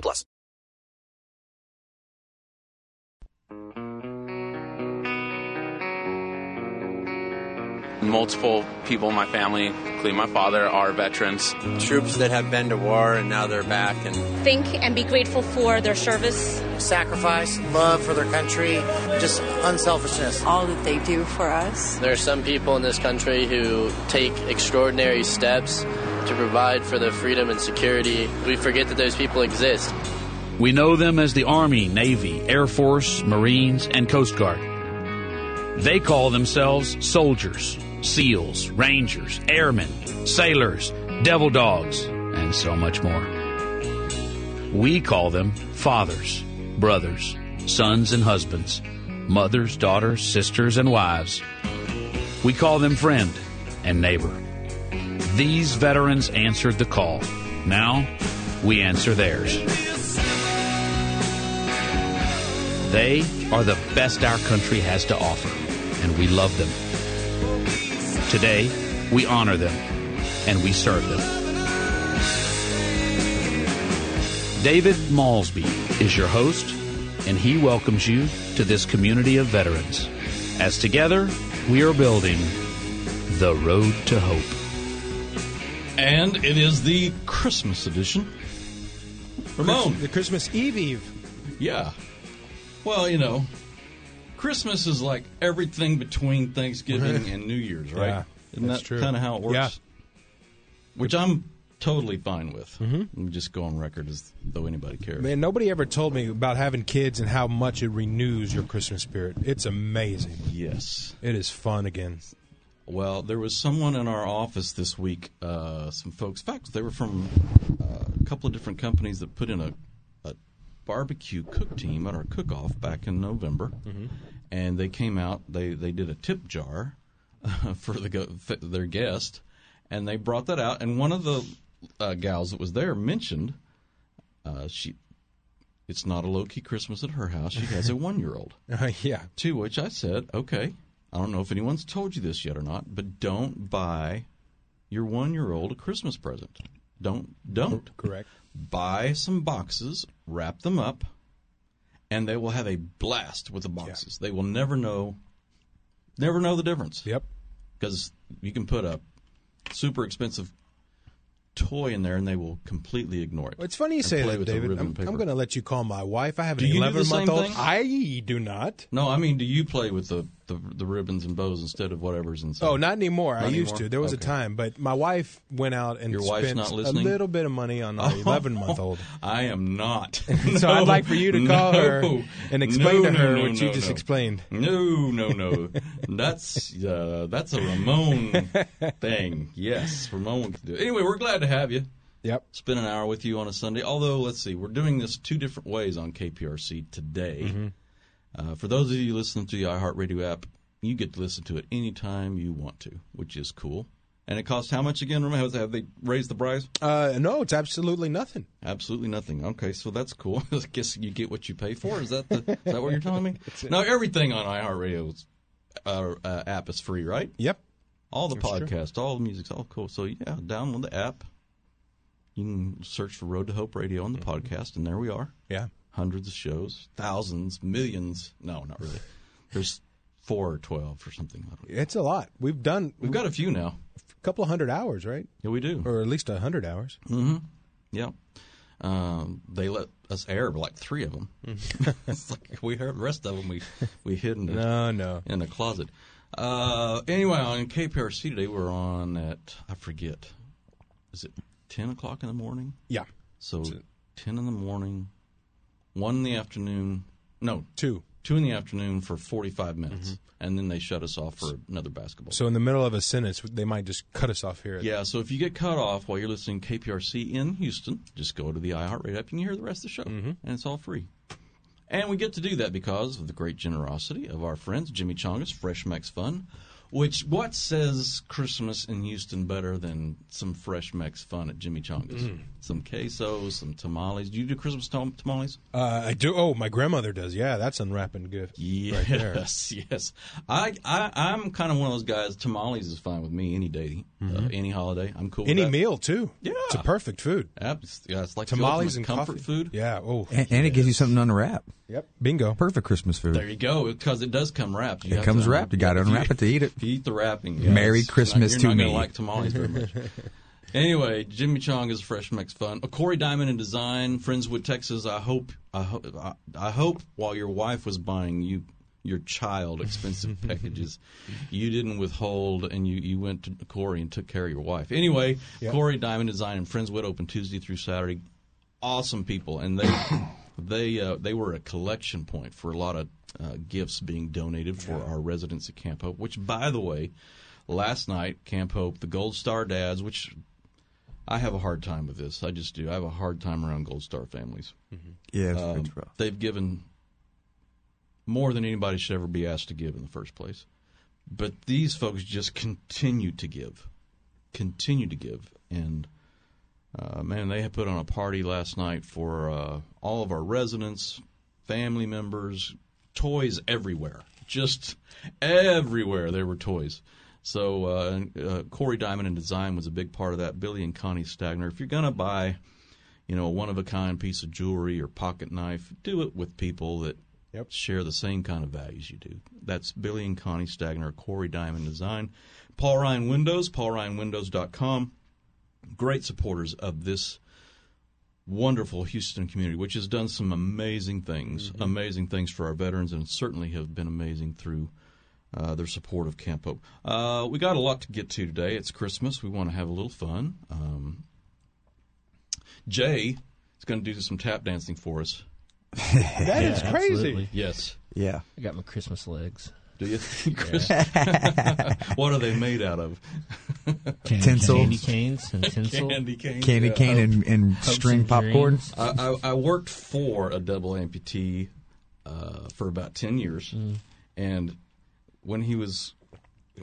plus. Multiple people in my family, including my father, are veterans. Troops that have been to war and now they're back and think and be grateful for their service, sacrifice, love for their country, just unselfishness. All that they do for us. There are some people in this country who take extraordinary steps to provide for the freedom and security. We forget that those people exist. We know them as the Army, Navy, Air Force, Marines, and Coast Guard. They call themselves soldiers, SEALs, Rangers, Airmen, Sailors, Devil Dogs, and so much more. We call them fathers, brothers, sons and husbands, mothers, daughters, sisters, and wives. We call them friend and neighbor. These veterans answered the call. Now we answer theirs. They are the best our country has to offer, and we love them. Today, we honor them and we serve them. David Maulsby is your host, and he welcomes you to this community of veterans. As together, we are building the road to hope. And it is the Christmas edition. Ramon. The Christmas Eve Eve. Yeah. Well, you know, Christmas is like everything between Thanksgiving and New Year's, right? Yeah, Isn't that's that kind of how it works? Yeah. Which I'm totally fine with. Mm-hmm. Let me just go on record as though anybody cares. Man, nobody ever told me about having kids and how much it renews your Christmas spirit. It's amazing. Yes. It is fun again. Well, there was someone in our office this week, uh, some folks, in fact, they were from uh, a couple of different companies that put in a, a barbecue cook team at our cook off back in November. And they came out, they, they did a tip jar uh, for the go- f- their guest, and they brought that out. And one of the uh, gals that was there mentioned uh, she. It's not a low key Christmas at her house. She has a one year old. Uh, yeah. To which I said, okay, I don't know if anyone's told you this yet or not, but don't buy your one year old a Christmas present. Don't, don't. Correct. Buy some boxes, wrap them up, and they will have a blast with the boxes. They will never know, never know the difference. Yep. Because you can put a super expensive toy in there and they will completely ignore it. Well, it's funny you say that, David. I'm. I'm going to let you call my wife. I have an you do the 11 month old. thing? I do not. No, I mean, do you play with the, the, the ribbons and bows instead of whatever's inside? Oh, not anymore. Not I used anymore? to. There was Okay. a time, but my wife went out and Your spent a little bit of money on our 11 month old. I am not. So I'd like for you to call her and explain No, to her no, what no, you no, just explained. No, no, no. that's uh, that's a Ramon thing. Yes, Ramon can do it. Anyway, we're glad to have you. Yep. Spend an hour with you on a Sunday. Although, let's see, we're doing this two different ways on KPRC today. Mm-hmm. Uh, for those of you listening to the iHeartRadio app, you get to listen to it anytime you want to, which is cool. And it costs how much again? Remember, have they raised the price? Uh, no, it's absolutely nothing. Absolutely nothing. Okay, so that's cool. I guess you get what you pay for. Is that the, is that what you're telling me? No, everything on iHeartRadio's uh, uh, app is free, right? Yep. All the That's true. podcasts, all the music's all cool. So yeah, download the app. You can search for Road to Hope Radio on the podcast, and there we are. Yeah. Hundreds of shows, thousands, millions. No, not really. There's four or twelve or something. I don't know. It's a lot. We've done We've got a few now. a couple of hundred hours, right? Yeah, we do. Or at least a hundred hours. Mm-hmm. Yeah. Um, they let us air like three of them. it's like we heard the rest of them. We we hid in the, No, no. in the closet. Uh, anyway, on KPRC today, we're on at I forget. Is it ten o'clock in the morning? Yeah. So ten in the morning, one in the afternoon. No, Two. two in the afternoon for 45 minutes, mm-hmm. and then they shut us off for another basketball. So in the middle of a sentence, they might just cut us off here. Yeah, so if you get cut off while you're listening to KPRC in Houston, just go to the iHeartRadio app. And you can hear the rest of the show, mm-hmm. and it's all free. And we get to do that because of the great generosity of our friends, Jimmy Changas, Fresh Mex Fun. Which what says Christmas in Houston better than some fresh Mex fun at Jimmy Changas? Some queso, some tamales. Do you do Christmas tam- tamales? Uh, I do. Oh, my grandmother does. Yeah, that's unwrapping gift. Right there. Yes, yes. I, I I'm kind of one of those guys. Tamales is fine with me any day, uh, any holiday. I'm cool. Mm-hmm. Any with that. meal too. Yeah. it's a perfect food. Abs- yeah, it's like Tamales and comfort coffee. food. Yeah. Oh, And, and it gives you something to unwrap. Yep. Bingo. Perfect Christmas food. There you go, because it does come wrapped. You It have comes to wrapped. You gotta unwrap it to eat it. Eat the wrapping, Merry it's- Christmas to not gonna me. like tamales very much. anyway, Jimmy Chong is a Fresh Mex Fun. Uh, Corey Diamond in Design, Friendswood, Texas. I hope, I hope, I, I hope while your wife was buying you your child expensive packages, you didn't withhold and you, you went to Corey and took care of your wife. Anyway, Yep. Corey Diamond Design and Friendswood open Tuesday through Saturday. Awesome people, and they they uh, they were a collection point for a lot of uh, gifts being donated for our residents at Camp Hope. Which, by the way, last night Camp Hope, the Gold Star dads, which I have a hard time with this. I just do. I have a hard time around Gold Star families. Yeah, it's, Um, they've given more than anybody should ever be asked to give in the first place. But these folks just continue to give, continue to give, and uh, man, they had put on a party last night for uh, all of our residents, family members, toys everywhere, just everywhere. There were toys. So uh, uh, Corey Diamond and Design was a big part of that. Billy and Connie Stagner. If you're gonna buy, you know, a one of a kind piece of jewelry or pocket knife, do it with people that Yep. share the same kind of values you do. That's Billy and Connie Stagner, Corey Diamond Design. Paul Ryan Windows, paulryanwindows.com. Great supporters of this wonderful Houston community, which has done some amazing things, amazing things for our veterans, and certainly have been amazing through uh, their support of Camp Hope. Uh, we got a lot to get to today. It's Christmas. We want to have a little fun. Um, Jay is going to do some tap dancing for us. that is crazy. absolutely. Yes. Yeah. I got my Christmas legs. Do you? Chris? what are they made out of? Tinsel. Candy canes and tinsel. Candy cane. Candy yeah. cane and, and string and popcorn. I, I, I worked for a double amputee uh, for about ten years, and when he was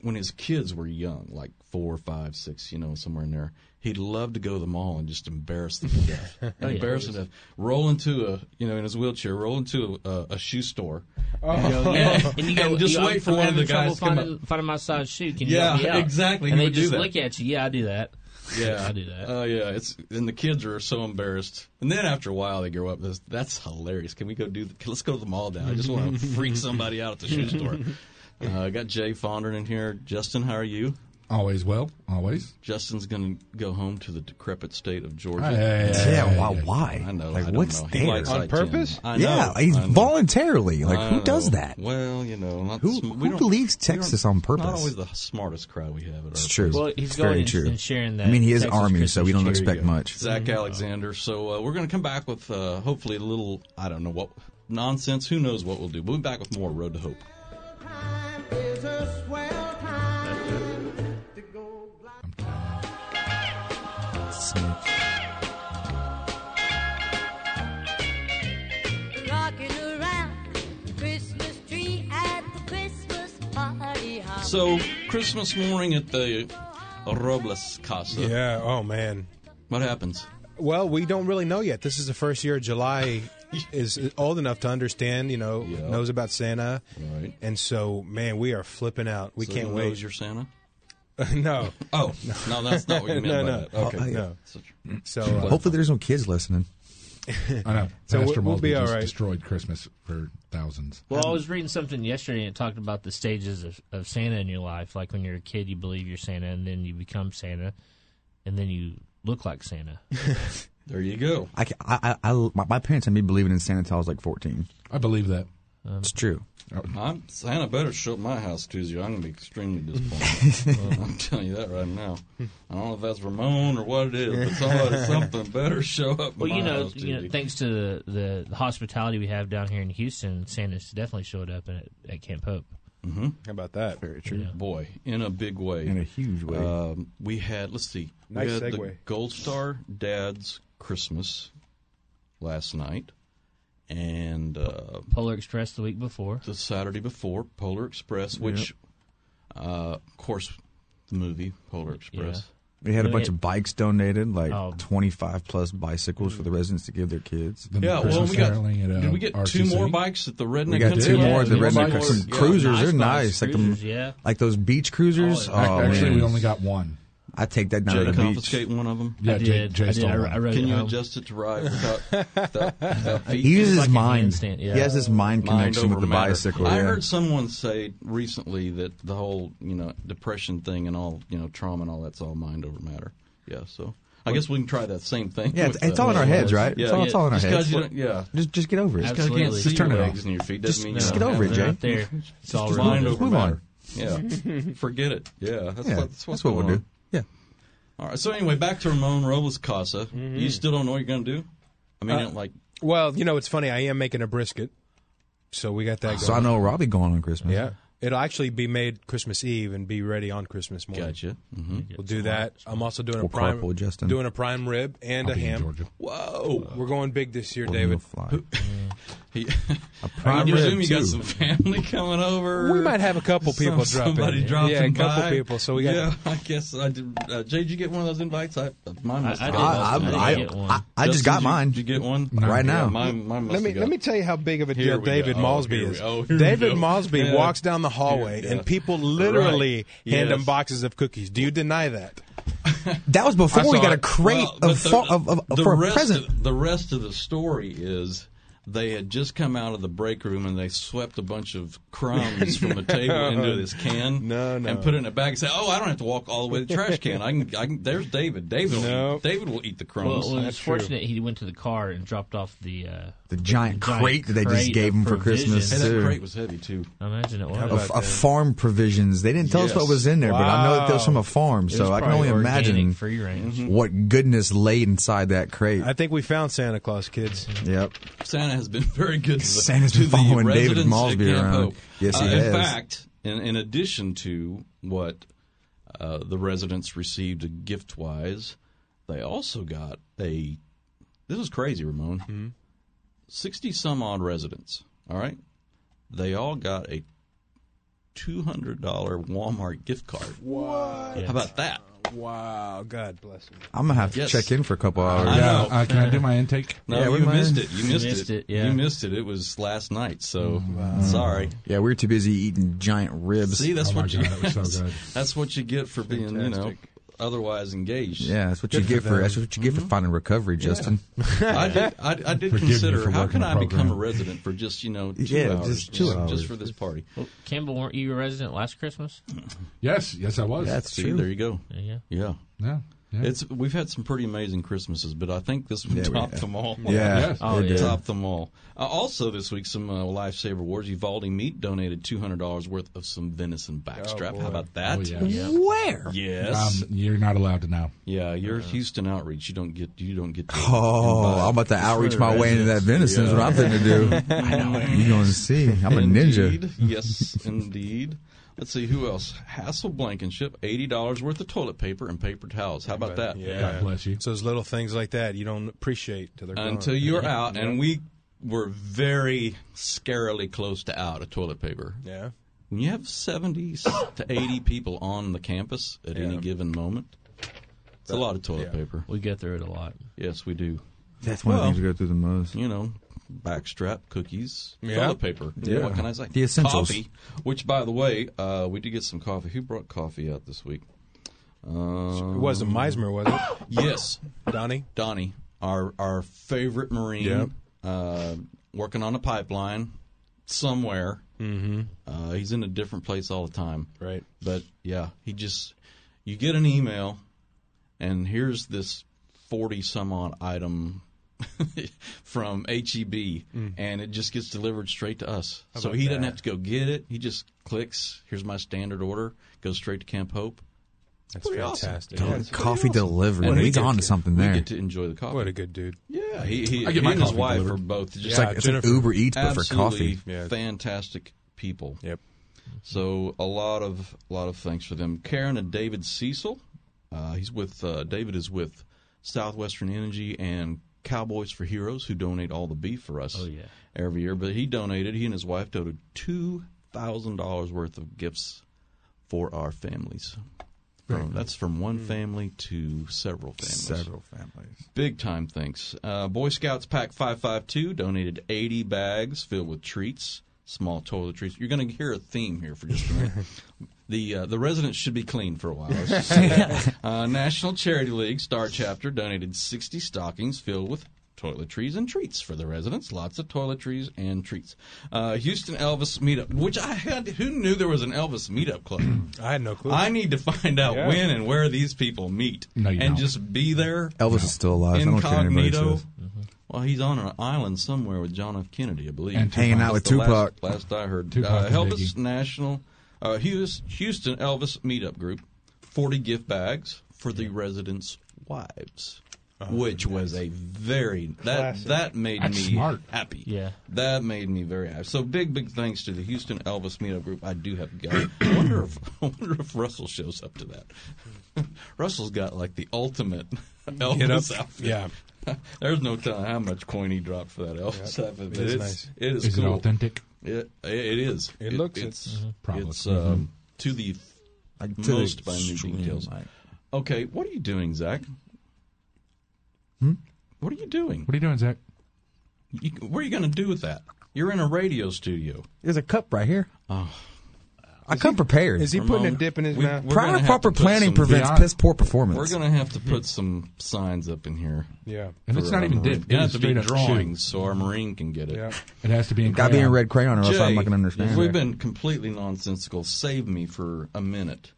when his kids were young, like four, five, six, you know, somewhere in there, he'd love to go to the mall and just embarrass them to death. Oh, yeah. embarrass them to death. Roll into a, you know, in his wheelchair, roll into a, a shoe store. Oh. Yeah, and you go And just you, wait for one of the guys to come finding, finding my size shoe. Can Yeah, help me exactly. And He they do just look at you. Yeah, I do that. Yeah, I do that. Oh yeah, it's and the kids are so embarrassed. And then after a while, they grow up. That's, that's hilarious. Can we go do? The, let's go to the mall now. I just want to freak somebody out at the shoe store. Uh, I got Jay Fondren in here. Justin, how are you? Always well, always. Justin's going to go home to the decrepit state of Georgia. Hey, Yeah, why? hey, why? I know. Like, I what's know. There? On purpose? I know. yeah, he's I know. voluntarily. Like, I who does that? Well, you know, not Who- sm- who don't- leaves Texas on purpose? Not always the smartest crowd we have at our It's true. Well, he's It's going very and, true. and sharing that. I mean, he is Texas Army, so we don't expect There you go. much. Zach Alexander. So uh, we're going to come back with uh, hopefully a little, I don't know what nonsense. Who knows what we'll do? We'll be back with more Road to Hope. So Christmas morning at the Robles Casa. Yeah. Oh man. What happens? Well, we don't really know yet. This is the first year of July is old enough to understand. You know, Yeah. knows about Santa, Right. and so man, we are flipping out. We So can't wait. knows your Santa? no. Oh, no, that's not what you meant No, by no. that. Okay. Oh, no. So- So uh, Hopefully, there's no kids listening. I know. So Pastor we'll- we'll be Mosby all just right. destroyed Christmas for thousands. Well, I was reading something yesterday and it talked about the stages of, of Santa in your life. Like when you're a kid, you believe you're Santa, and then you become Santa, and then you look like Santa. There you go. I, I, I, I- my, my parents had me believing in Santa until I was like 14. I believe that. Um, It's true. I'm, Santa better show up at my house Tuesday. I'm going to be extremely disappointed. I'm telling you that right now. I don't know if that's Ramon or what it is, but somebody, something better show up. at Well, my you know, house you know, thanks to the, the, the hospitality we have down here in Houston, Santa's definitely showed up at, at Camp Hope. Mm-hmm. How about that? Very true. Boy, in a big way. In a huge way. Um, we had, let's see, Nice we had the. Gold Star Dad's Christmas last night, and uh, Polar Express the week before. the Saturday before, Polar Express, which, uh, of course, the movie Polar Express. We had a Really? bunch of bikes donated, like Oh. 25 plus bicycles for the residents to give their kids. The Yeah, well, we got. at, uh, did we get two more bikes at the Redneck We got Country two Club? more. The redneck bikes. some Yeah. cruisers. Nice They're bikes, nice, like them, cruisers, yeah. like those beach cruisers. Oh, Oh. Actually, man. we only got one. I take that down Jay to the beach. confiscate one of them. Yeah, I did. Jay I did. I. I wrote Can it you home. adjust it to ride without, without, without feet? He uses his like mind. handstand, yeah. He has this mind Mind connection over with the matter. bicycle. I yeah. heard someone say recently that the whole, you know, depression thing and all, you know, trauma and all that's all mind over matter. Yeah, so I guess we can try that same thing. Yeah, with it's, it's all in our heads, right? Yeah, it's, all, it's all in our just heads. 'cause you yeah. Just, just get over it. Just 'cause can't Absolutely. see Just turn your it legs off. and your feet Just- doesn't mean just get over have it. Jay. Out there. It's all Just mind over Move on. matter. Yeah, forget it. Yeah, that's, Yeah, what, that's what's that's what we'll going do. On. Yeah. All right. So anyway, back to Ramon Robles Casa. You still don't know what you're going to do? I mean, Uh, like, Well, you know, it's funny. I am making a brisket, so we got that going. So I know Robbie going on Christmas. Yeah, it'll actually be made Christmas Eve and be ready on Christmas morning. gotcha. hmm We'll do that. I'm also doing a We'll prime, carpool, Justin. doing a prime rib and I'll a be in ham. Georgia. Whoa. We're going big this year, We'll David. fly. He, I prime presume rib, you got some family coming over. We might have a couple people Some- drop in. Somebody dropping Yeah, a couple by. people. So we got- Yeah, I guess I did. Uh, Jay, did you get one of those invites? I mine must I- I did. I, I I, get one. I, I just Justin, got you- mine Did you get one right Yeah, now. mine, mine Let me got- let me tell you how big of a deal we David go. Oh, Mosby here is. oh, David go. Mosby Yeah. walks down the hallway Yeah. and people literally Right. hand him boxes of cookies. Do you deny that? That was before we saw got a crate Well, of, the- fa- of, of, the for a present. Of, the rest of the story is they had just come out of the break room and they swept a bunch of crumbs from the table into this can No, no. and put it in a bag and say, "Oh, I don't have to walk all the way to the trash can. I can. I can there's David. David. Will No. eat, David will eat the crumbs." well, it's That's true. fortunate he went to the car and dropped off the uh, the giant, crate that they just gave them for Christmas. And that crate was heavy too. I imagine it was. A, a farm provisions. They didn't tell yes. us what was in there, wow. but I know that it was from a farm, so I can only imagine mm-hmm. what goodness lay inside that crate. I think we found Santa Claus, kids. Yep. Santa has been very good. Santa's been following David Maulsby around. Hope. Yes, he uh, has. In fact, in, in addition to what uh, the residents received gift wise, they also got a. This is crazy, Ramon. Mm-hmm 60 some odd residents, all right? They all got a $200 Walmart gift card. What? Yes. How about that? Wow, God bless you. I'm gonna have to yes. check in for a couple hours. I know. Uh, can I do my intake? No, yeah, you missed it. You missed, it. it. Yeah. You missed it. It was last night, so mm. wow. sorry. Yeah, we were too busy eating giant ribs. See, that's oh what you. God, that so that's what you get for being, Fantastic. you know, otherwise engaged. yeah, that's what you Good get for for. That's what you get for mm-hmm. finding recovery, Justin. I did. I, I did Forgive consider how can the I become a resident for just you know two Yeah, hours, just two hours. just for this party. Well, Campbell, weren't you a resident last Christmas? Yes, yes, I was. That's See, true. there you go. Yeah, yeah. Yeah. Yeah. yeah. It's we've had some pretty amazing Christmases, but I think this one Yeah, topped them all. Yeah, Yes. Oh, it yeah. Topped them all. Uh, also, this week, some uh, Lifesaver Awards. Uvalde Meat donated two hundred dollars worth of some venison backstrap. boy. How about that? Oh, yeah. Where? Yes. Um, you're not allowed to know. yeah, you're Houston outreach. You don't get. You don't get. To Oh. I'm about to outreach my way into that venison. Is what I'm going to do. I know it. You going to see? I'm a ninja. Indeed. Yes, indeed. Let's see who else. Hassel Blankenship, eighty dollars worth of toilet paper and paper towels. How about that? Yeah. God bless you. It's those little things like that you don't appreciate till they're gone. Until you're out, and we were very scarily close to out of toilet paper. Yeah. When you have seventy to eighty people on the campus at any given moment, it's a lot of toilet yeah. paper. We get through it a lot. Yes, we do. That's one of the things we go through the most. you know, backstrap, cookies, Yeah. toilet paper. Yeah. What can I say? The essentials. Coffee, which, by the way, uh, we did get some coffee. Who brought coffee out this week? Uh, It wasn't Meismer, was it? Yes, Donnie? Donnie, our our favorite Marine, Yep. uh, working on a pipeline somewhere. Mm-hmm. Uh, he's in a different place all the time. Right. But yeah, he just you get an email, and here's this forty some odd item from HEB, Mm. and it just gets delivered straight to us. How So about he doesn't have to go get it. He just clicks. Here's my standard order. Goes straight to Camp Hope. That's Pretty fantastic. Yeah, Yeah, it's pretty coffee awesome. delivery. And we He's get on to to- something we there. get to enjoy the coffee. What a good dude. Yeah, he, he, I get he my and his coffee wife delivered. are both just It's like it's like Jennifer. Uber Eats but for coffee. Yeah. fantastic people. Yep. So a lot of a lot of thanks for them. Karen and David Cecil. Uh, he's with uh, David is with Southwestern Energy and Cowboys for Heroes, who donate all the beef for us Oh, yeah. every year. But he donated. He and his wife donated two thousand dollars worth of gifts for our families. From, that's from one family to several families. Several families. Big time thanks. Uh, Boy Scouts Pack 552 donated 80 bags filled with treats, small toiletries. You're going to hear a theme here for just a minute. the uh, the residents should be clean for a while. Let's just say that. uh, National Charity League Star Chapter donated 60 stockings filled with toiletries and treats for the residents. Lots of toiletries and treats. Uh, Houston Elvis Meetup, which I had. Who knew there was an Elvis Meetup Club? I had no clue. I need to find out Yeah. when and where these people meet, No, you and don't. just be there. Elvis is still alive. I don't care what anybody Incognito. says. Well, he's on an island somewhere with John F. Kennedy, I believe. And Hanging out with Tupac. Last, last I heard. Tupac uh, and Elvis Biggie. National, uh, Houston Elvis Meetup Group, 40 gift bags for the residents' wives. which was a very that Classic. that made That's me smart. happy. Yeah. that made me very happy. So big big thanks to the Houston Elvis Meetup Group. I do have to go. I wonder if I wonder if Russell shows up to that. Russell's got like the ultimate Elvis up. outfit. Yeah. There's no telling how much coin he dropped for that Elvis Yeah. outfit. It but is it's, nice. It is, Is cool. it authentic? It, it is. It looks it. It's Probably. it's um, to the Like, to the most by new extreme, details. like- Okay, what are you doing, Zach? Hmm? What are you doing? What are you doing, Zach? You, what are you going to do with that? You're in a radio studio. There's a cup right here. Oh. I come prepared. Is he putting a dip in his we- mouth? we're Prior proper planning some- prevents Yeah. piss poor performance. We're going to have to put some signs up in here. Yeah. And it's not even dip. It's going to have It's to be straight up shoe. drawings so our Marine can get it. Yeah. It has to be in Got to be in crayon. red crayon, or else I'm not going to understand. if we've been completely nonsensical, save me for a minute.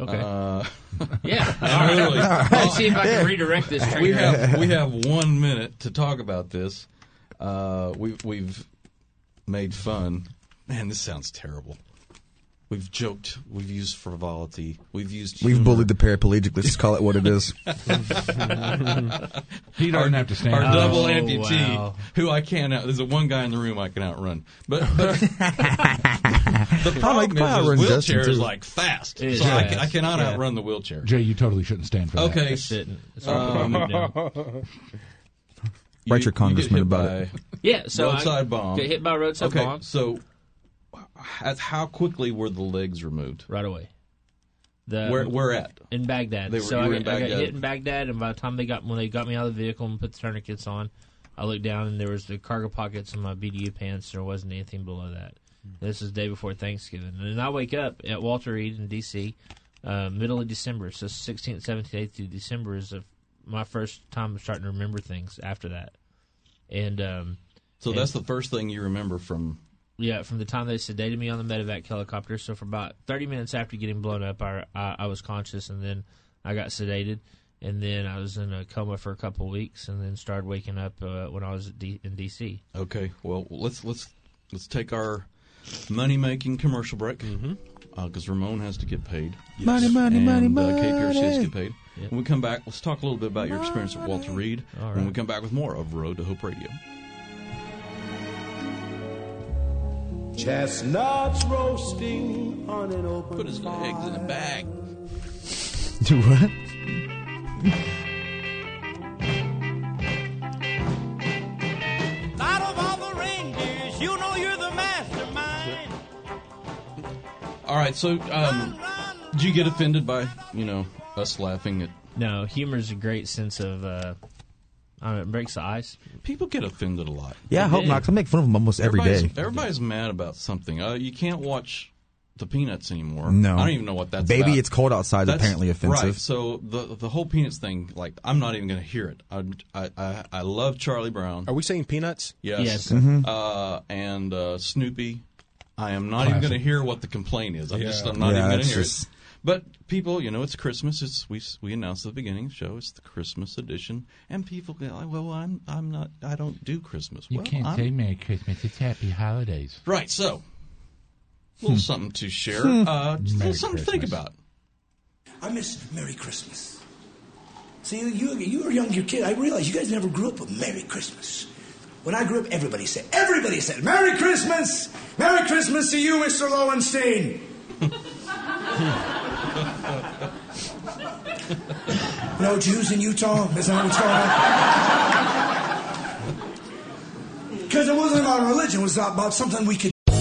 Okay. Uh, yeah. and All right. really, Let's see if I can redirect this train. we have we have one minute to talk about this. Uh, we, we've made fun. Man, this sounds terrible. We've joked. We've used frivolity. We've used. We've bullied the paraplegic. Let's just call it what it is. He doesn't have to stand. Our up. double Oh, amputee, wow. who I can't out. There's a one guy in the room I can outrun, but, but the problem probably is outrun his wheelchair is like fast, It is so I, fast, I cannot yeah. outrun the wheelchair. Jay, you totally shouldn't stand for that. Okay, Shouldn't. It's hard to Um, put it down. you- Write your congressman hit about by it. Yeah, so I roadside bomb. get hit by a roadside Okay, bomb so at how quickly were the legs removed? right away. The, where where at? in Baghdad. They were- so you I were got, in I got Baghdad. hit in Baghdad, and by the time they got when they got me out of the vehicle and put the tourniquets on, I looked down and there was the cargo pockets in my BDU pants. There wasn't anything below that. This is the day before Thanksgiving, and then I wake up at Walter Reed in D.C. Uh, middle of December. So 16th, 17th, 18th of December is a, my first time starting to remember things after that. And um, So And- that's the first thing you remember from. Yeah, from the time they sedated me on the medevac helicopter. So for about 30 minutes after getting blown up, I, I, I was conscious, and then I got sedated, and then I was in a coma for a couple of weeks, and then started waking up uh, when I was at D- in DC. Okay, well let's let's let's take our money making commercial break because Ramon has to get paid. Money, money, and, money, uh, KPRC has to money. get paid. When we come back, let's talk a little bit about your experience at Walter Reed. All When we come back with more of Road to Hope Radio. Chestnuts roasting on an open Put his legs in a bag. Do what? Out of all the reindeers, you know you're the mastermind. All right, so um, did you get offended by you know us laughing at? No, humor is a great sense of. Uh, I don't it breaks the ice. People get offended a lot. Yeah, I hope not. 'cause I make fun of them almost every everybody's, day. Everybody's mad about something. Uh, you can't watch the Peanuts anymore. No. I don't even know what that's Baby, about. it's cold outside That's- apparently offensive. Right. So the the whole Peanuts thing, like, I'm not even going to hear it. I, I I I love Charlie Brown. Are we saying peanuts? Yes. Yes. Mm-hmm. Uh, and uh, Snoopy. I am not even going to hear what the complaint is. I'm Yeah. just I'm not Yeah, even going to hear just- it. But people, you know, it's Christmas. It's we we announced at the beginning of the show. It's the Christmas edition, and people go, well, I'm I'm not. I don't do Christmas. You well, can't I'm- say Merry Christmas. It's Happy Holidays. Right. So, a little something to share. Hmm. Uh, a little something to think about. I miss Merry Christmas. See, you, you were a younger kid. I realize you guys never grew up with Merry Christmas. When I grew up, everybody said, everybody said, Merry Christmas! Merry Christmas to you, Mr. Lowenstein! no Jews in Utah? Is that what's going on? Because it wasn't about religion, it was about something we could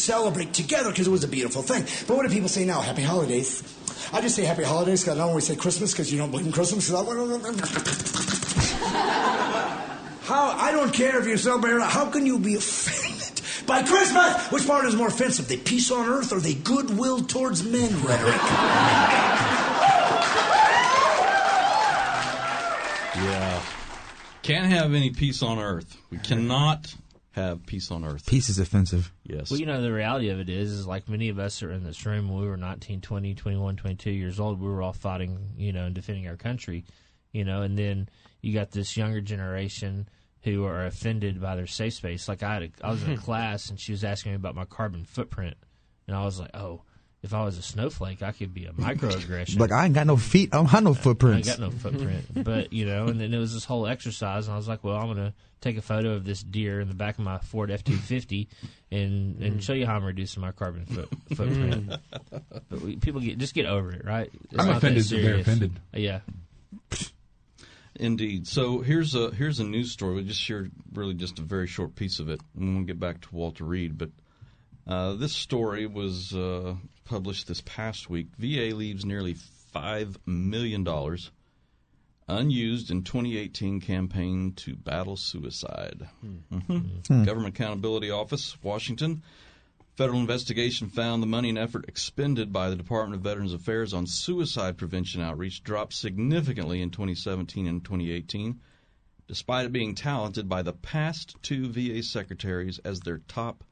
Celebrate together because it was a beautiful thing. But what do people say now? Happy holidays. I just say happy holidays because I don't always say Christmas because you don't believe in Christmas. How I don't care if you celebrate. or. How can you be offended by Christmas? Which part is more offensive, the peace on earth or the goodwill towards men rhetoric? Yeah. Can't have any peace on earth. We cannot have peace on earth. Peace is offensive. Yes. Well, you know, the reality of it is, is like many of us are in this room when we were 19, 20, 21, 22 years old, we were all fighting, you know, and defending our country, you know, and then you got this younger generation who are offended by their safe space. Like I had a, I was in a class and she was asking me about my carbon footprint, and I was like, oh, if I was a snowflake, I could be a microaggression. Like I ain't got no feet. I don't have no footprint. I ain't got no footprint, but you know, and then it was this whole exercise, and I was like, well, I'm gonna take a photo of this deer in the back of my Ford F two fifty, and and mm. show you how I'm reducing my carbon foot, footprint. but we, people get just get over it, right? It's I'm not offended that they're offended. Uh, yeah. Indeed. So here's a here's a news story. We just shared really just a very short piece of it, and we'll get back to Walter Reed. But uh, this story was uh, published this past week. VA leaves nearly five million dollars unused in 2018 campaign to battle suicide. Mhm. Hmm. Government Accountability Office, Washington. Federal investigation found the money and effort expended by the Department of Veterans Affairs on suicide prevention outreach dropped significantly in 2017 and 2018, despite it being talented by the past two VA secretaries as their top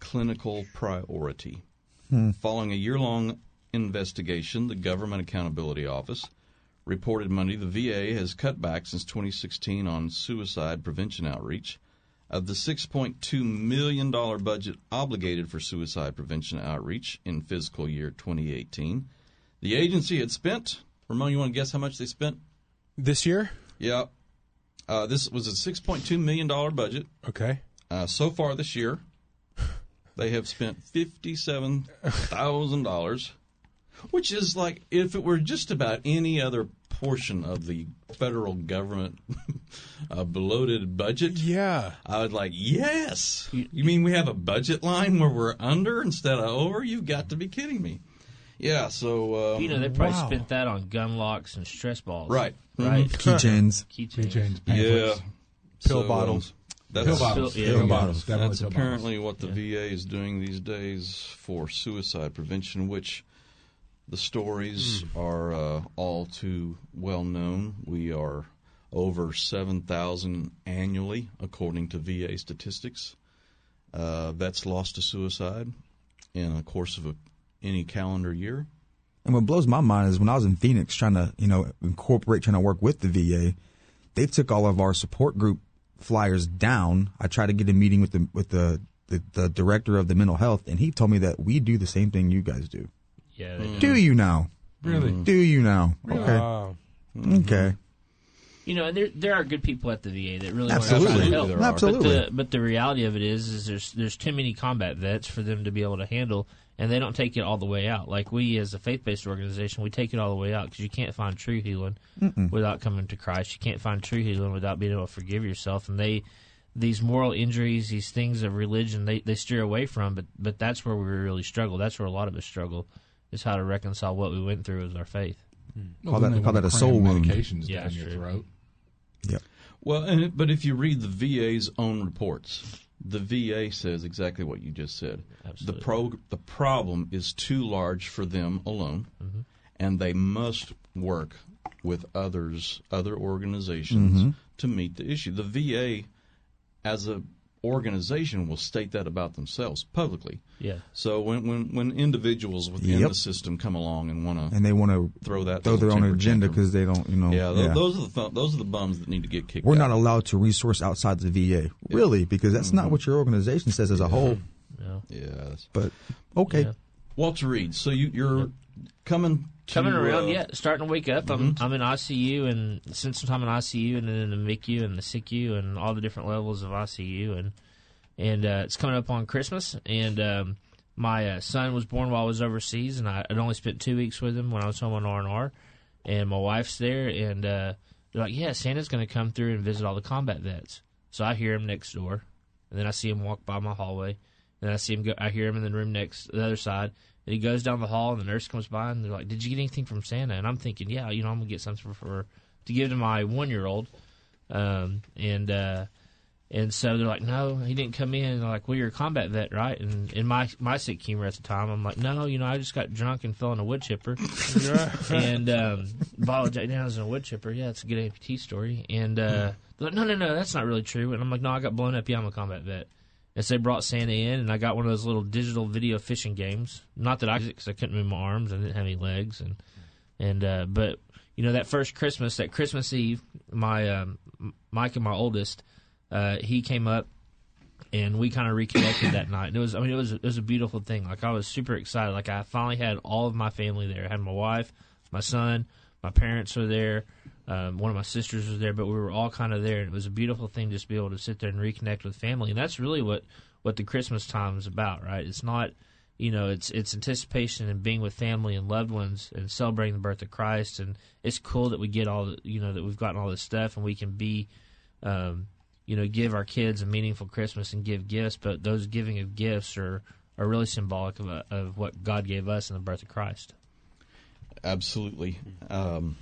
clinical priority. Hmm. Following a year long investigation, the Government Accountability Office reported Monday the VA has cut back since 2016 on suicide prevention outreach. Of the $6.2 million budget obligated for suicide prevention outreach in fiscal year 2018, the agency had spent, Ramon, you want to guess how much they spent? This year? Yeah. Uh, this was a $6.2 million budget. Okay. Uh, so far this year, they have spent $57,000, which is like if it were just about any other portion of the federal government uh, bloated budget. Yeah. I would like, yes. You mean we have a budget line where we're under instead of over? You've got to be kidding me. Yeah, so. Um, You know, they probably wow. spent that on gun locks and stress balls. Right. Right. Mhm. Keychains. Keychains. Yeah. Pill So, bottles. That's, Pill bottles. Yeah, Pill bottles. That's apparently what the VA is doing these days for suicide prevention, which The stories are uh, all too well known. We are over 7,000 annually, according to VA statistics. Uh, vets lost to suicide in the course of a, any calendar year. And what blows my mind is when I was in Phoenix trying to, you know, incorporate, trying to work with the VA, they took all of our support group flyers down. I tried to get a meeting with the with the the, the director of the mental health, and he told me that we do the same thing you guys do. Yeah. They mm. Do you now? Really? Do you now? Really? Okay. Wow. Okay. You know, and there there are good people at the VA that really Absolutely. want to help. There. Absolutely. But the, but the reality of it is, is there's there's too many combat vets for them to be able to handle, and they don't take it all the way out. Like we, as a faith based organization, we take it all the way out because you can't find true healing Mm-mm. without coming to Christ. You can't find true healing without being able to forgive yourself. And they these moral injuries, these things of religion, they they steer away from. But but that's where we really struggle. That's where a lot of us struggle is how to reconcile what we went through with our faith. Hmm. Call that- call that a soul wound. Yeah, down your throat. Yep. Well, and it, but if you read the VA's own reports, the VA says exactly what you just said. The pro the problem is too large for them alone, Mm-hmm. and they must work with others, other organizations, Mhm. to meet the issue. The VA, as a organization, will state that about themselves publicly. Yeah. So when when, when individuals within Yep. the system come along and want to And they want to throw that throw their little own agenda because they don't, you know. yeah, tho- those are the fu- those are the bums that need to get kicked. We're out. not allowed to resource outside the VA, really, because that's not mm-hmm. what your organization says as a whole. Yeah. Yes. But okay, Yeah. Walter Reed. So you, you're coming to, Coming around, uh, yeah, starting to wake up. I'm I'm in ICU and spent some time in ICU and then in the MICU and the SICU and all the different levels of ICU and and uh, it's coming up on Christmas and um, my uh, son was born while I was overseas and I, I'd only spent two weeks with him when I was home on R and R and my wife's there and uh, they're like, yeah, Santa's going to come through and visit all the combat vets. So I hear him next door and then I see him walk by my hallway and then I see him go. I hear him in the room next the other side. And he goes down the hall, and the nurse comes by, and they're like, "Did you get anything from Santa?" And I'm thinking, "Yeah, you know, I'm gonna get something for, for to give to my one year old." Um, and uh, and so they're like, "No, he didn't come in." And they're like, "Well, you're a combat vet, right?" And in my my sick humor at the time, I'm like, "No, you know, I just got drunk and fell in a wood chipper." and um, bottle of Jack Daniels and a wood chipper. Yeah, it's a good amputee story. And uh, they're like, "No, no, no, that's not really true." And I'm like, "No, I got blown up. Yeah, I'm a combat vet." So they brought Santa in, and I got one of those little digital video fishing games. Not that I, because I couldn't move my arms, I didn't have any legs, and and uh, but you know that first Christmas, that Christmas Eve, my um, Mike and my oldest, uh, he came up, and we kind of reconnected that night. And it was, I mean, it was it was a beautiful thing. Like I was super excited. Like I finally had all of my family there. I had my wife, my son, my parents were there. Um, one of my sisters was there, but we were all kind of there, and it was a beautiful thing just to be able to sit there and reconnect with family, and that's really what what the Christmas time is about, right? It's not, you know, it's it's anticipation and being with family and loved ones and celebrating the birth of Christ, and it's cool that we get all, the, you know, that we've gotten all this stuff, and we can be, um, you know, give our kids a meaningful Christmas and give gifts, but those giving of gifts are are really symbolic of a, of what God gave us in the birth of Christ. Absolutely. Um,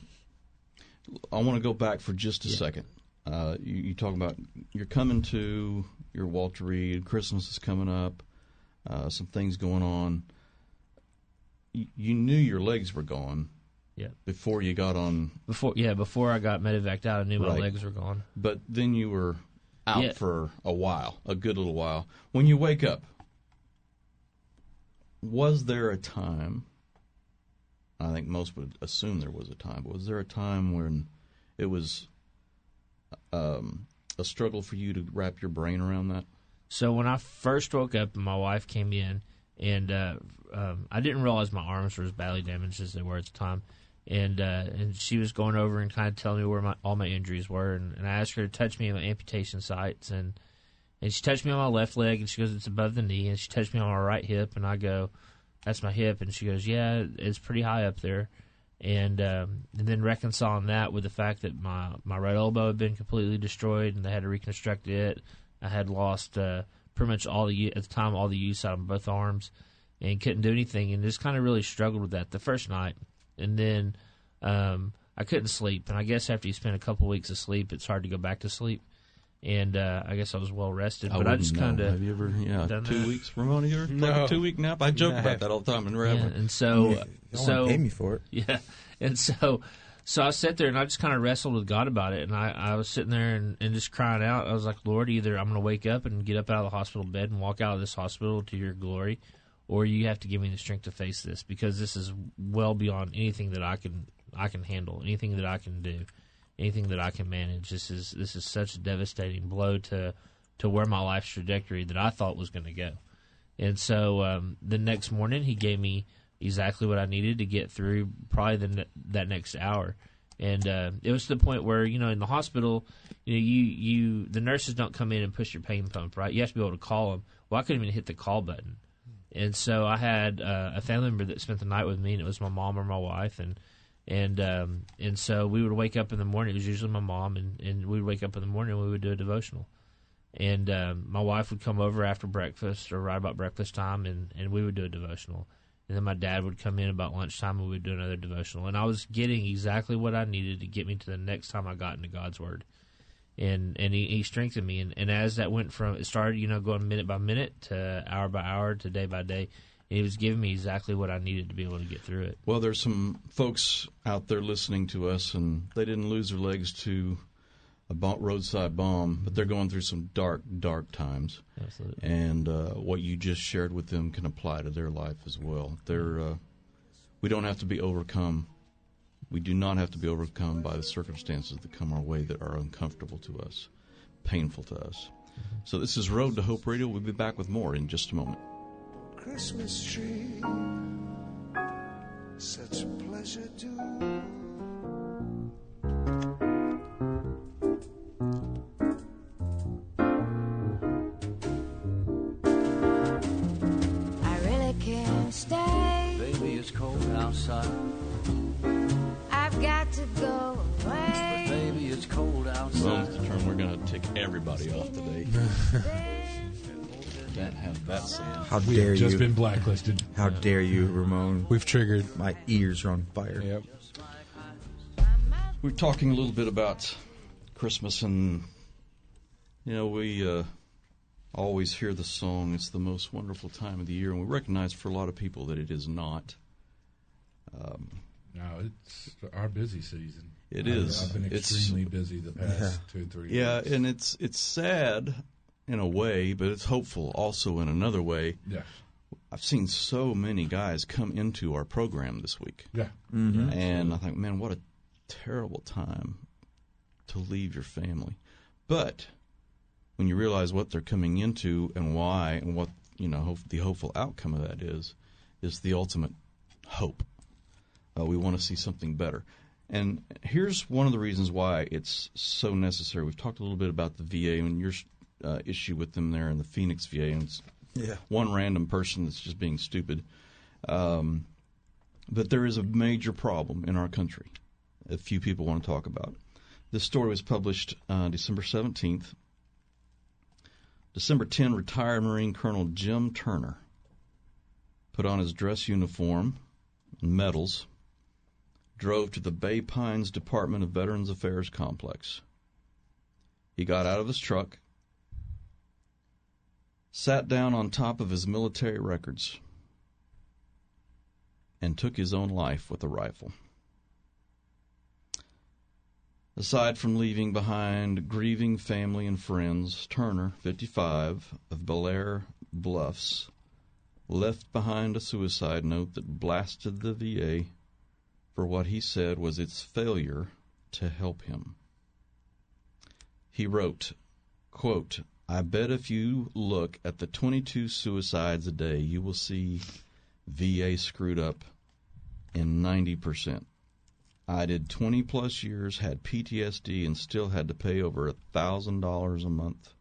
I want to go back for just a second. Uh, you, you talk about you're coming to your Walter Reed. Christmas is coming up. Uh, some things going on. You, you knew your legs were gone. Yeah. Before you got on. Before yeah, before I got medevaced out, I knew my legs were gone. But then you were out Yeah. for a while, a good little while. When you wake up, was there a time? I think most would assume there was a time, but was there a time when it was um, a struggle for you to wrap your brain around that? So when I first woke up my wife came in, and uh, um, I didn't realize my arms were as badly damaged as they were at the time, and uh, and she was going over and kind of telling me where my, all my injuries were, and, and I asked her to touch me at my amputation sites, and and she touched me on my left leg, and she goes, it's above the knee, and she touched me on my right hip, and I go, that's my hip, and she goes, yeah, it's pretty high up there. And, um, and then reconciling that with the fact that my, my right elbow had been completely destroyed and they had to reconstruct it. I had lost uh, pretty much all the at the time all the use out of both arms and couldn't do anything and just kind of really struggled with that the first night. And then um, I couldn't sleep, and I guess after you spend a couple weeks of sleep, it's hard to go back to sleep. And uh, I guess I was well rested. I but I, just kind of Have you ever? Yeah, done two that? weeks. Ramona, you ever No. take a two week nap? I joke No. about that all the time, and we're Yeah, and so, You don't so pay me for it. Yeah, and so, so I sat there and I just kind of wrestled with God about it, and I, I was sitting there and, and just crying out. I was like, Lord, either I'm going to wake up and get up out of the hospital bed and walk out of this hospital to Your glory, or you have to give me the strength to face this because this is well beyond anything that I can I can handle, anything that I can do, anything that I can manage. This is this is such a devastating blow to to where my life's trajectory that I thought was going to go. And so um, the next morning, he gave me exactly what I needed to get through probably the ne- that next hour. And uh, it was to the point where you know in the hospital, you know you you the nurses don't come in and push your pain pump, right? You have to be able to call them. Well, I couldn't even hit the call button, and so I had uh, a family member that spent the night with me, and it was my mom or my wife, and and um, and so we would wake up in the morning. It was usually my mom, and and we would wake up in the morning and we would do a devotional and um, my wife would come over after breakfast or right about breakfast time, and, and we would do a devotional. And then my dad would come in about lunchtime, and we would do another devotional. And I was getting exactly what I needed to get me to the next time I got into God's Word. And and he, he strengthened me. And, and as that went from it started, you know, going minute by minute to hour by hour to day by day, he was giving me exactly what I needed to be able to get through it. Well, there's some folks out there listening to us, and they didn't lose their legs to a roadside bomb, but they're going through some dark, dark times. Absolutely. And uh, what you just shared with them can apply to their life as well. They're, uh, we don't have to be overcome. We do not have to be overcome by the circumstances that come our way that are uncomfortable to us, painful to us. So this is Road to Hope Radio. We'll be back with more in just a moment. Christmas tree, such a pleasure to. I really can't stay. Baby, it's cold outside. I've got to go away. Baby, it's cold Well, outside. Mr. Turner, we're going to take everybody off today. Can't have that sound. How We dare have just you? been blacklisted. How dare you, Ramon? We've triggered. My ears are on fire. Yep. We're talking a little bit about Christmas, and you know we uh, always hear the song. It's the most wonderful time of the year, and we recognize for a lot of people that it is not. Um, No, it's our busy season. It I've- is. I've been It's- extremely busy the past two, three yeah, weeks. and it's it's sad in a way, but it's hopeful also in another way. Yeah. I've seen so many guys come into our program this week. Yeah. Mm-hmm. And I think, man, what a terrible time to leave your family. But when you realize what they're coming into and why and what, you know, hope, the hopeful outcome of that is, is the ultimate hope. Uh, we want to see something better. And here's one of the reasons why it's so necessary. We've talked a little bit about the VA and your uh, issue with them there in the Phoenix VA, and it's Yeah. one random person that's just being stupid. Um, but there is a major problem in our country. A few people want to talk about. This story was published uh, December 17th. December 10, retired Marine Colonel Jim Turner put on his dress uniform and medals, drove to the Bay Pines Department of Veterans Affairs complex. He got out of his truck, sat down on top of his military records, and took his own life with a rifle. Aside from leaving behind grieving family and friends, Turner, 55, of Belleair Bluffs, left behind a suicide note that blasted the VA for what he said was its failure to help him. He wrote, quote, I bet if you look at the 22 suicides a day, you will see VA screwed up in 90%. I did 20 plus years, had PTSD, and still had to pay over $1,000 a month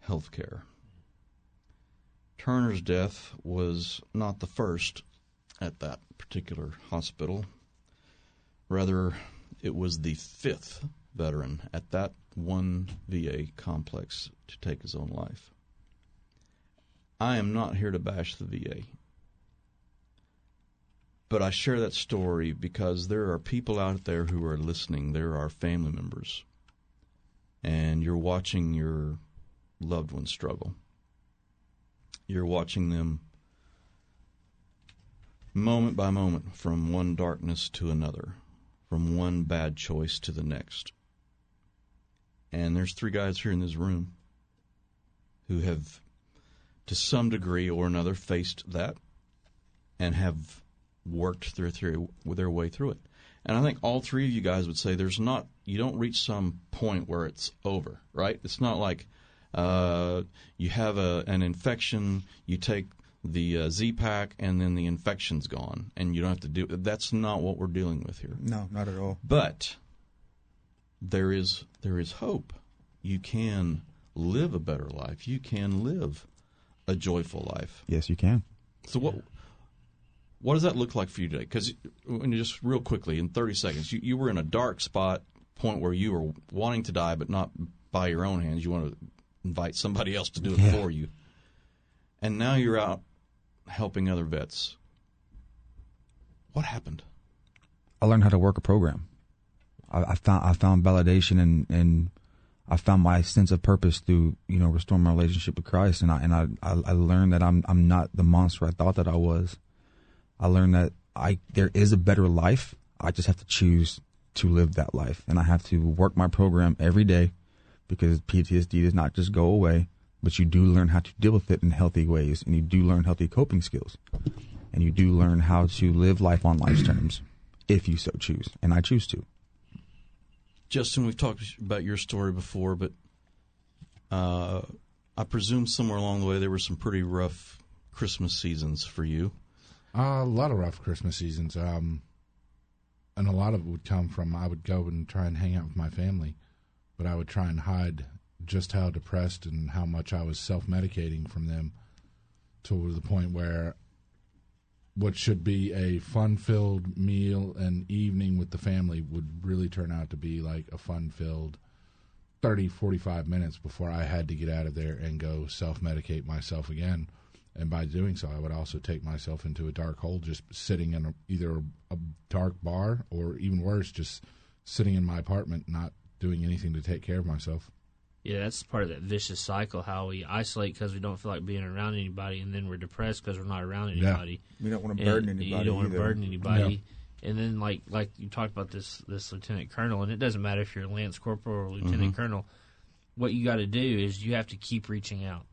health care. Turner's death was not the first at that particular hospital. Rather, it was the fifth veteran at that one VA complex to take his own life. I am not here to bash the VA. But I share that story because there are people out there who are listening. There are family members and you're watching your loved ones struggle. You're watching them moment by moment from one darkness to another, from one bad choice to the next. And there's three guys here in this room who have, to some degree or another, faced that and have worked their, their, their way through it. And I think all three of you guys would say there's not, you don't reach some point where it's over, right? It's not like uh, you have a, an infection, you take the uh, Z pack, and then the infection's gone, and you don't have to do. That's not what we're dealing with here. No, not at all. But there is there is hope. You can live a better life. You can live a joyful life. Yes, you can. So what what does that look like for you today? Because just real quickly in 30 seconds, you, you were in a dark spot, point where you were wanting to die, but not by your own hands. You want to invite somebody else to do it Yeah. for you, and now you're out helping other vets. What happened? I learned how to work a program. I, I found I found validation and and I found my sense of purpose through you know restoring my relationship with Christ, and I and I I, learned that I'm I'm not the monster I thought that I was. I learned that I there is a better life. I just have to choose to live that life, and I have to work my program every day because PTSD does not just go away, but you do learn how to deal with it in healthy ways, and you do learn healthy coping skills, and you do learn how to live life on life's terms, if you so choose, and I choose to. Justin, we've talked about your story before, but uh, I presume somewhere along the way there were some pretty rough Christmas seasons for you. Uh, a lot of rough Christmas seasons. Um, and a lot of it would come from I would go and try and hang out with my family, but I would try and hide just how depressed and how much I was self medicating from them to the point where what should be a fun filled meal and evening with the family would really turn out to be like a fun filled 30, 45 minutes before I had to get out of there and go self medicate myself again. And by doing so, I would also take myself into a dark hole, just sitting in a, either a dark bar or even worse, just sitting in my apartment, not doing anything to take care of myself. Yeah, that's part of that vicious cycle. How we isolate because we don't feel like being around anybody, and then we're depressed because we're not around Yeah. anybody. We don't wanna And burden You anybody don't want to burden anybody. And then, like like you talked about this this lieutenant colonel, and it doesn't matter if you're a lance corporal or lieutenant Mhm. colonel. What you got to do is you have to keep reaching out.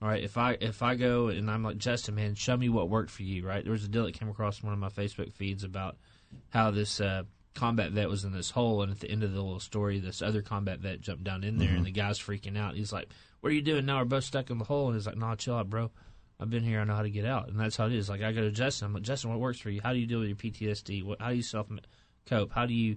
All right, if I if I go and I'm like Justin, man, show me what worked for you. Right, there was a deal that came across one of my Facebook feeds about how this uh, combat vet was in this hole, and at the end of the little story, this other combat vet jumped down in there, Mhm. and the guy's freaking out. He's like, "What are you doing now? We're both stuck in the hole." And he's like, "Nah, chill out, bro. I've been here. I know how to get out." And that's how it is. Like I go to Justin. I'm like, Justin, what works for you? How do you deal with your PTSD? What, how do you self cope? How do you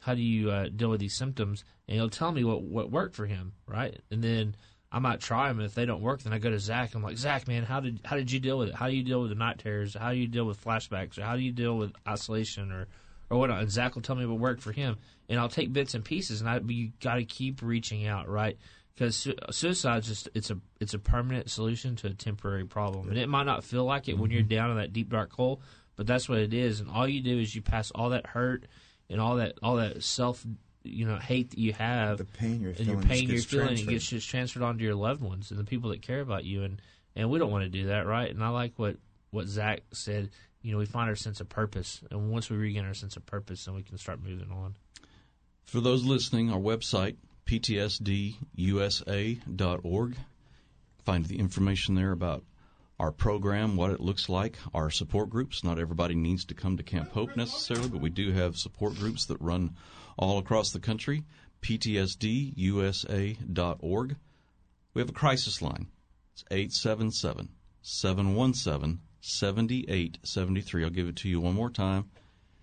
how do you uh, deal with these symptoms? And he'll tell me what what worked for him, right? And then I might try them. If they don't work, then I go to Zach. I'm like, Zach, man, how did how did you deal with it? How do you deal with the night terrors? How do you deal with flashbacks? Or how do you deal with isolation or or what? And Zach will tell me what worked for him, and I'll take bits and pieces. And I, but you got to keep reaching out, right? Because su- suicide just it's a it's a permanent solution to a temporary problem, and it might not feel like it when you're mm-hmm. down in that deep dark hole, but that's what it is. And all you do is you pass all that hurt and all that all that self you know hate that you have, the pain you're and your feeling pain you're gets feeling, it gets just transferred onto your loved ones and the people that care about you, and and we don't want to do that, right? And I like what what Zach said. You know, we find our sense of purpose, and once we regain our sense of purpose, then we can start moving on. For those listening, our website, ptsdusa.org. Find the information there about our program, what it looks like, our support groups. Not everybody needs to come to Camp Hope necessarily, but we do have support groups that run all across the country. ptsdusa.org. We have a crisis line. It's 877 717 7873. I'll give it to you one more time.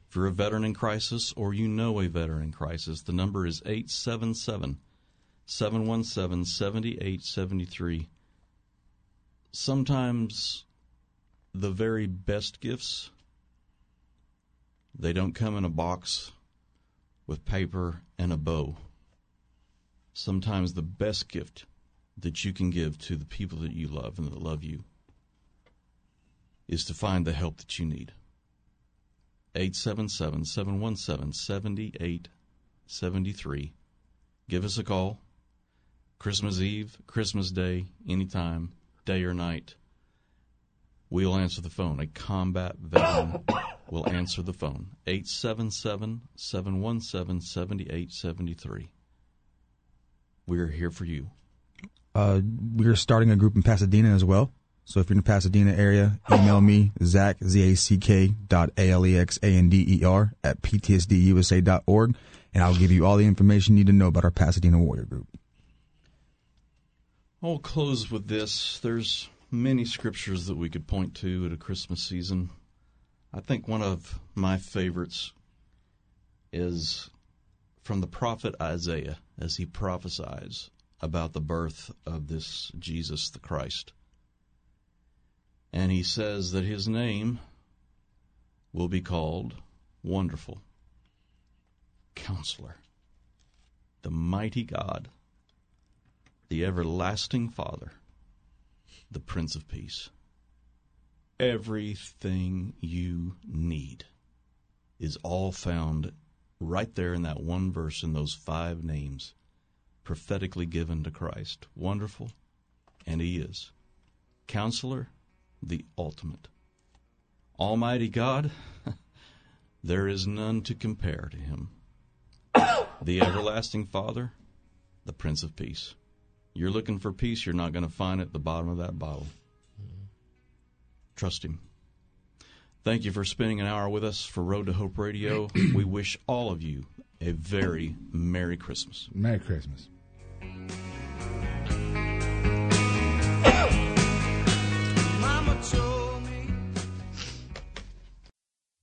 If you're a veteran in crisis or you know a veteran in crisis, the number is 877 717 7873. Sometimes the very best gifts they don't come in a box with paper and a bow. Sometimes the best gift that you can give to the people that you love and that love you is to find the help that you need. 877 717 7873. Give us a call. Christmas Eve, Christmas Day, anytime, day or night, we'll answer the phone. A combat veteran will answer the phone. 877 717 7873. We're here for you. Uh, we're starting a group in Pasadena as well. So if you're in the Pasadena area, email me, Zach, Z-A-C-K dot A-L-E-X-A-N-D-E-R at ptsdusa dot org, and I'll give you all the information you need to know about our Pasadena Warrior Group. I'll close with this. There's many scriptures that we could point to at a Christmas season. I think one of my favorites is from the prophet Isaiah as he prophesies about the birth of this Jesus the Christ. And he says that his name will be called Wonderful, Counselor, the Mighty God, the Everlasting Father, the Prince of Peace. Everything you need is all found right there in that one verse in those five names prophetically given to Christ. Wonderful, and He is. Counselor, the ultimate. Almighty God, there is none to compare to Him. the everlasting Father, the Prince of Peace. You're looking for peace, you're not going to find it at the bottom of that bottle. Trust Him. Thank you for spending an hour with us for Road to Hope Radio. we wish all of you a very Merry Christmas. Merry Christmas.